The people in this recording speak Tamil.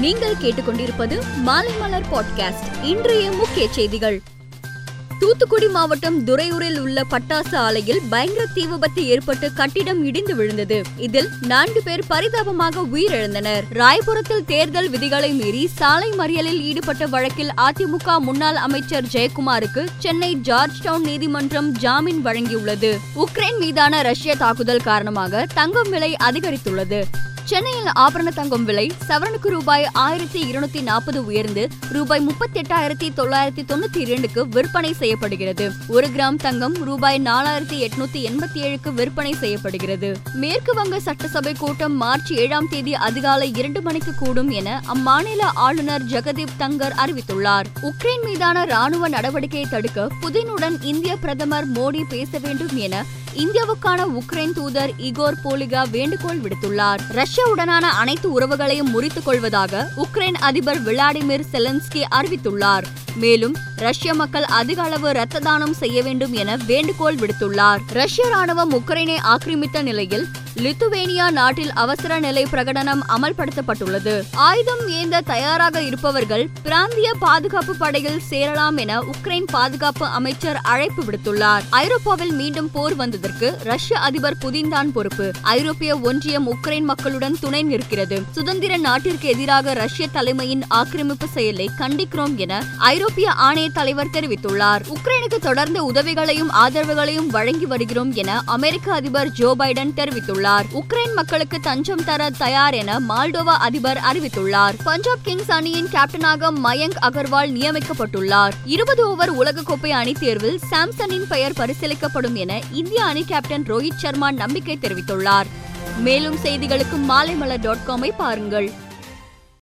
நீங்கள் கேட்டுக்கொண்டிருப்பது மாலைமலர் பாட்காஸ்ட் இன்றைய முக்கிய செய்திகள். தூத்துக்குடி மாவட்டம் துறையூரில் உள்ள பட்டாசு ஆலையில் பயங்கர தீ விபத்து ஏற்பட்டு கட்டிடம் இடிந்து விழுந்தது. இதில் நான்கு பேர் பரிதாபமாக உயிரிழந்தனர். ராயபுரத்தில் தேர்தல் விதிகளை மீறி சாலை மறியலில் ஈடுபட்ட வழக்கில் அதிமுக முன்னாள் அமைச்சர் ஜெயக்குமாருக்கு சென்னை ஜார்ஜ் டவுன் நீதிமன்றம் ஜாமீன் வழங்கியுள்ளது. உக்ரைன் மீதான ரஷ்ய தாக்குதல் காரணமாக தங்கம் விலை அதிகரித்துள்ளது. சென்னையில் ஆபரண தங்கம் விலை சவரனுக்கு ரூபாய் ஆயிரத்தி இருநூத்தி நாற்பது உயர்ந்து ரூபாய் முப்பத்தி எட்டாயிரத்தி தொள்ளாயிரத்தி தொண்ணூத்தி இரண்டுக்கு விற்பனை செய்யப்படுகிறது. ஒரு கிராம் தங்கம் ரூபாய் நாலாயிரத்தி எட்நூத்தி எண்பத்தி ஏழுக்கு விற்பனை செய்யப்படுகிறது. மேற்கு வங்க சட்டசபை கூட்டம் மார்ச் ஏழாம் தேதி அதிகாலை இரண்டு மணிக்கு கூடும் என அம்மாநில ஆளுநர் ஜெகதீப் தங்கர் அறிவித்துள்ளார். உக்ரைன் மீதான ராணுவ நடவடிக்கையை தடுக்க புதினுடன் இந்திய பிரதமர் மோடி பேச வேண்டும் என இந்தியாவுக்கான உக்ரைன் தூதர் இகோர் போலிகா வேண்டுகோள் விடுத்துள்ளார். ரஷ்யாவுடனான அனைத்து உறவுகளையும் முறித்துக் கொள்வதாக உக்ரைன் அதிபர் விளாடிமிர் செலன்ஸ்கி அறிவித்துள்ளார். மேலும் ரஷ்ய மக்கள் அதிக அளவு ரத்த தானம் செய்ய வேண்டும் என வேண்டுகோள் விடுத்துள்ளார். ரஷ்ய ராணுவம் உக்ரைனை ஆக்கிரமித்த நிலையில் லித்துவேனியா நாட்டில் அவசர நிலை பிரகடனம் அமல்படுத்தப்பட்டுள்ளது. ஆயுதம் ஏந்த தயாராக இருப்பவர்கள் பிராந்திய பாதுகாப்பு படையில் சேரலாம் என உக்ரைன் பாதுகாப்பு அமைச்சர் அழைப்பு விடுத்துள்ளார். ஐரோப்பாவில் மீண்டும் போர் வந்ததற்கு ரஷ்ய அதிபர் புதின் தான் பொறுப்பு. ஐரோப்பிய ஒன்றியம் உக்ரைன் மக்களுடன் துணை நிற்கிறது. சுதந்திர நாட்டிற்கு எதிராக ரஷ்ய தலைமையின் ஆக்கிரமிப்பு செயலை கண்டிக்கிறோம் என ஐரோப்பிய ஆணைய தலைவர் தெரிவித்துள்ளார். உக்ரைனுக்கு தொடர்ந்து உதவிகளையும் ஆதரவுகளையும் வழங்கி வருகிறோம் என அமெரிக்க அதிபர் ஜோ பைடன் தெரிவித்துள்ளார். தெரிவித்துள்ளார் உக்ரைன் மக்களுக்கு தஞ்சம் தர தயார் என மால்டோவா அதிபர் அறிவித்துள்ளார். பஞ்சாப் கிங்ஸ் அணியின் கேப்டனாக மயங்க் அகர்வால் நியமிக்கப்பட்டுள்ளார். இருபது ஓவர் உலகக்கோப்பை அணி தேர்வில் சாம்சனின் பெயர் பரிசீலிக்கப்படும் என இந்திய அணி கேப்டன் ரோஹித் சர்மா நம்பிக்கை தெரிவித்துள்ளார். மேலும் செய்திகளுக்கு மாலைமலர் டாட் காமை பாருங்கள்.